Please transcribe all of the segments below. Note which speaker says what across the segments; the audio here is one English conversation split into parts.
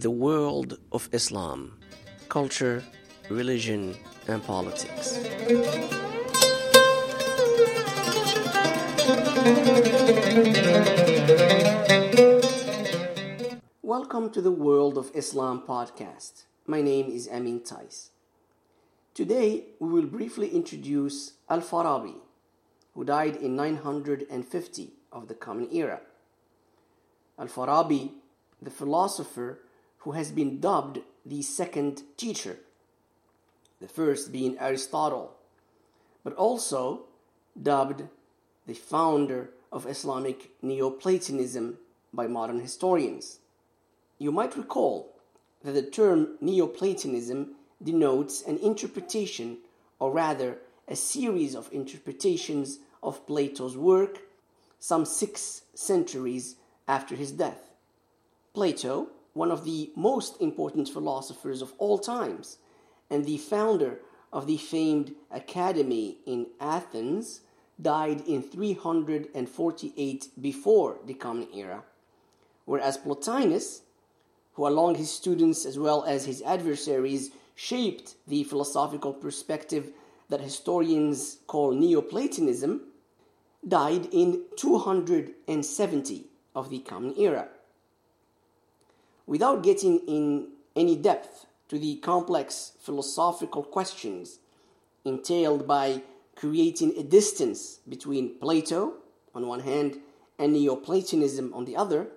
Speaker 1: the world of Islam, culture, religion, and politics. Welcome to the World of Islam podcast. My name is Amin Tais. Today we will briefly introduce Al Farabi, who died in 950 of the Common Era. Al Farabi, the philosopher who has been dubbed the second teacher, the first being Aristotle, but also dubbed the founder of Islamic Neoplatonism by modern historians. You might recall that the term Neoplatonism denotes an interpretation, or rather, a series of interpretations of Plato's work some six centuries after his death. Plato, one of the most important philosophers of all times, and the founder of the famed Academy in Athens, died in 348 before the Common Era, whereas Plotinus, who along his students as well as his adversaries shaped the philosophical perspective that historians call Neoplatonism, died in 270 of the Common Era. Without getting in any depth to the complex philosophical questions entailed by creating a distance between Plato on one hand and Neoplatonism on the other,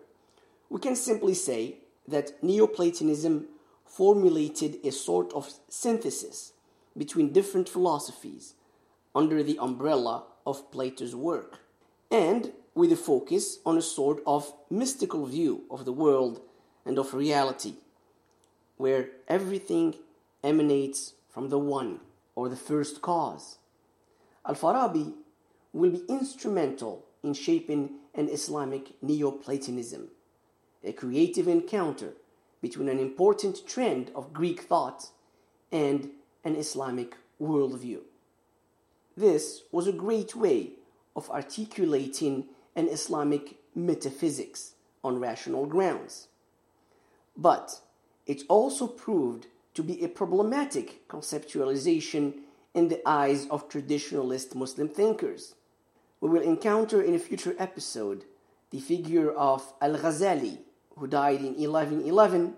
Speaker 1: we can simply say that Neoplatonism formulated a sort of synthesis between different philosophies under the umbrella of Plato's work, and with a focus on a sort of mystical view of the world and of reality, where everything emanates from the one or the first cause. Al Farabi will be instrumental in shaping an Islamic Neoplatonism, a creative encounter between an important trend of Greek thought and an Islamic worldview. This was a great way of articulating an Islamic metaphysics on rational grounds. But it also proved to be a problematic conceptualization in the eyes of traditionalist Muslim thinkers. We will encounter in a future episode the figure of Al Ghazali, who died in 1111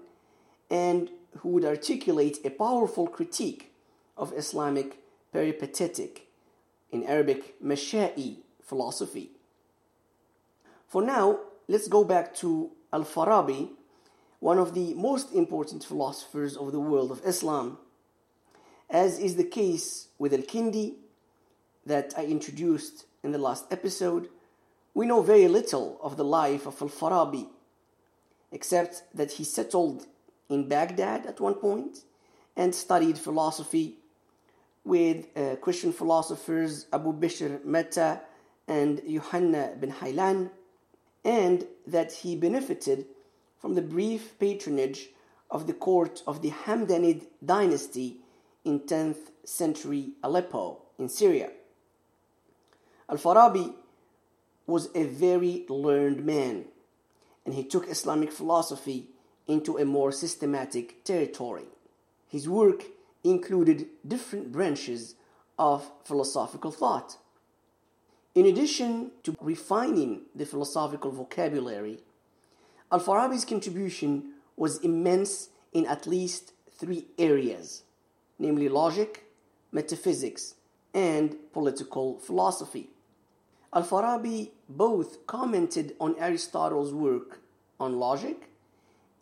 Speaker 1: and who would articulate a powerful critique of Islamic peripatetic, in Arabic, Masha'i philosophy. For now, let's go back to Al Farabi, one of the most important philosophers of the world of Islam, as is the case with Al Kindi that I introduced in the last episode. We know very little of the life of Al Farabi, except that he settled in Baghdad at one point and studied philosophy with uh, Christian philosophers Abu Bishr Mata and Yohanna bin Haylan, and that he benefited from the brief patronage of the court of the Hamdanid dynasty in 10th century Aleppo in Syria. Al Farabi was a very learned man, and he took Islamic philosophy into a more systematic territory. His work included different branches of philosophical thought. In addition to refining the philosophical vocabulary, Al Farabi's contribution was immense in at least three areas namely logic, metaphysics, and political philosophy. Al Farabi both commented on Aristotle's work on logic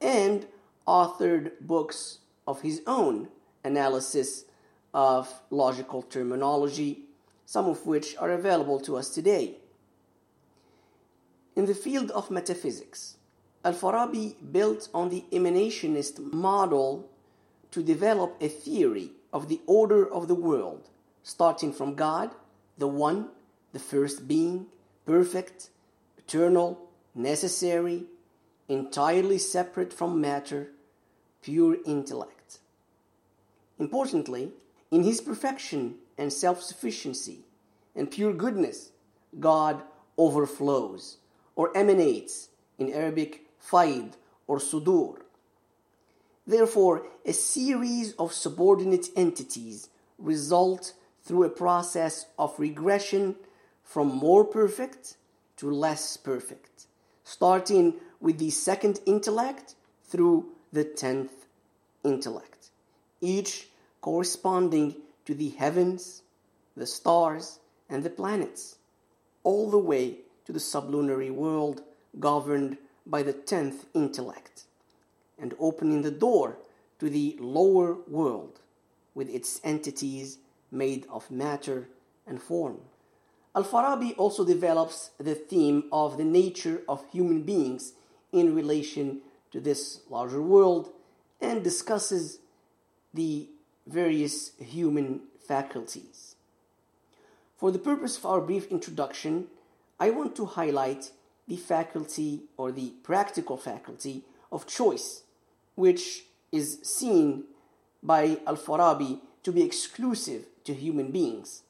Speaker 1: and authored books of his own analysis of logical terminology, some of which are available to us today. In the field of metaphysics, Al Farabi built on the emanationist model to develop a theory of the order of the world, starting from God, the One, the first being, perfect, eternal, necessary, entirely separate from matter, pure intellect. Importantly, in his perfection and self sufficiency and pure goodness, God overflows or emanates in Arabic faid or sudur. Therefore, a series of subordinate entities result through a process of regression from more perfect to less perfect, starting with the second intellect through the tenth intellect, each corresponding to the heavens, the stars, and the planets, all the way to the sublunary world governed by the tenth intellect, and opening the door to the lower world with its entities made of matter and form. Al Farabi also develops the theme of the nature of human beings in relation to this larger world and discusses the various human faculties. For the purpose of our brief introduction, I want to highlight the faculty or the practical faculty of choice, which is seen by Al Farabi to be exclusive to human beings.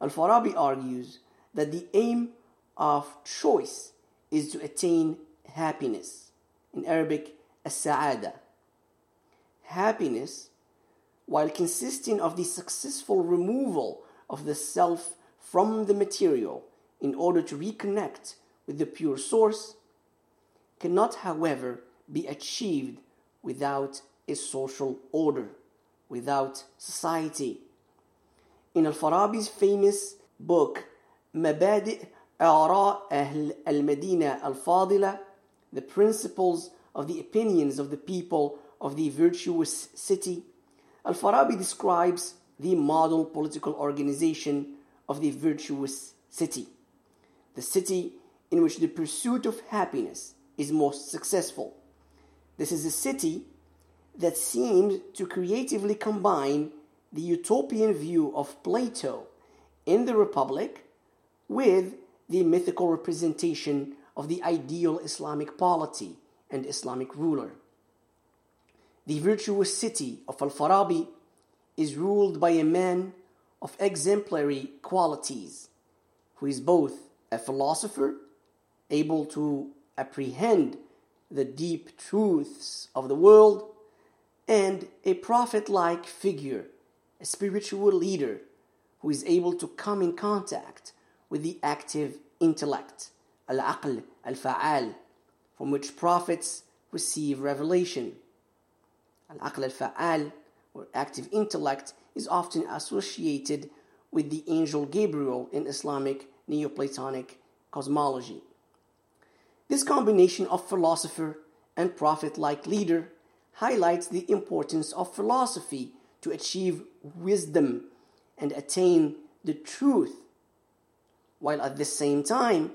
Speaker 1: Al Farabi argues that the aim of choice is to attain happiness. In Arabic, as-sa'ada. Happiness, while consisting of the successful removal of the self from the material in order to reconnect with the pure source, cannot, however, be achieved without a social order, without society. In Al-Farabi's famous book, مبادئ آراء أهل المدينة الفاضلة, the principles of the opinions of the people of the virtuous city, Al-Farabi describes the model political organization of the virtuous city. The city in which the pursuit of happiness is most successful. This is a city that seems to creatively combine the utopian view of Plato in the Republic with the mythical representation of the ideal Islamic polity and Islamic ruler. The virtuous city of Al Farabi is ruled by a man of exemplary qualities, who is both a philosopher, able to apprehend the deep truths of the world, and a prophet like figure, a spiritual leader who is able to come in contact with the active intellect, al aql al fa'al, from which prophets receive revelation. Al aql al fa'al, or active intellect, is often associated with the angel Gabriel in Islamic Neoplatonic cosmology. This combination of philosopher and prophet like leader highlights the importance of philosophy to achieve wisdom and attain the truth, while at the same time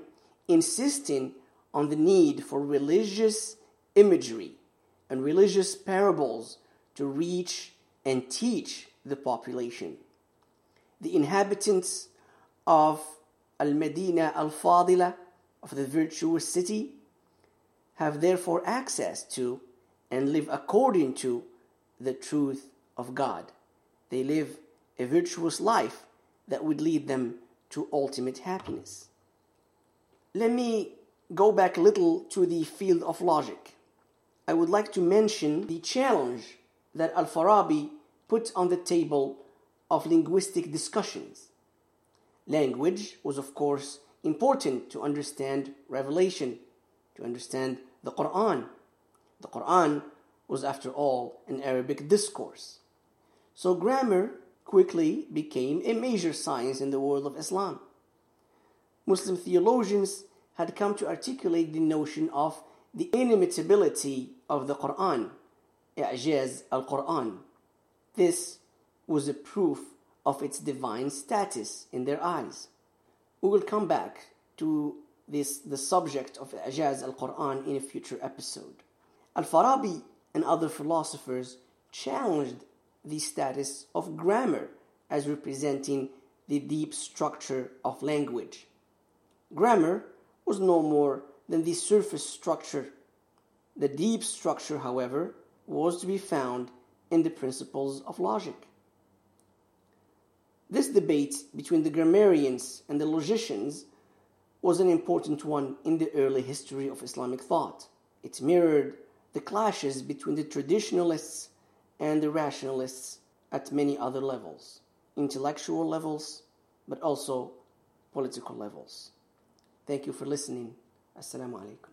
Speaker 1: insisting on the need for religious imagery and religious parables to reach and teach the population. The inhabitants of Al Medina Al Fadila, of the virtuous city, have therefore access to and live according to the truth of God. They live a virtuous life that would lead them to ultimate happiness. Let me go back a little to the field of logic. I would like to mention the challenge that Al Farabi put on the table of linguistic discussions. Language was, of course, important to understand revelation, to understand the Quran. The Quran was, after all, an Arabic discourse. So grammar quickly became a major science in the world of Islam. Muslim theologians had come to articulate the notion of the inimitability of the Quran, i'jaz al-Quran. This was a proof of its divine status in their eyes. We will come back to this the subject of i'jaz al-Quran in a future episode. Al-Farabi and other philosophers challenged the status of grammar as representing the deep structure of language. Grammar was no more than the surface structure. The deep structure, however, was to be found in the principles of logic. This debate between the grammarians and the logicians was an important one in the early history of Islamic thought. It mirrored the clashes between the traditionalists and the rationalists at many other levels, intellectual levels, but also political levels. Thank you for listening. Assalamu alaikum.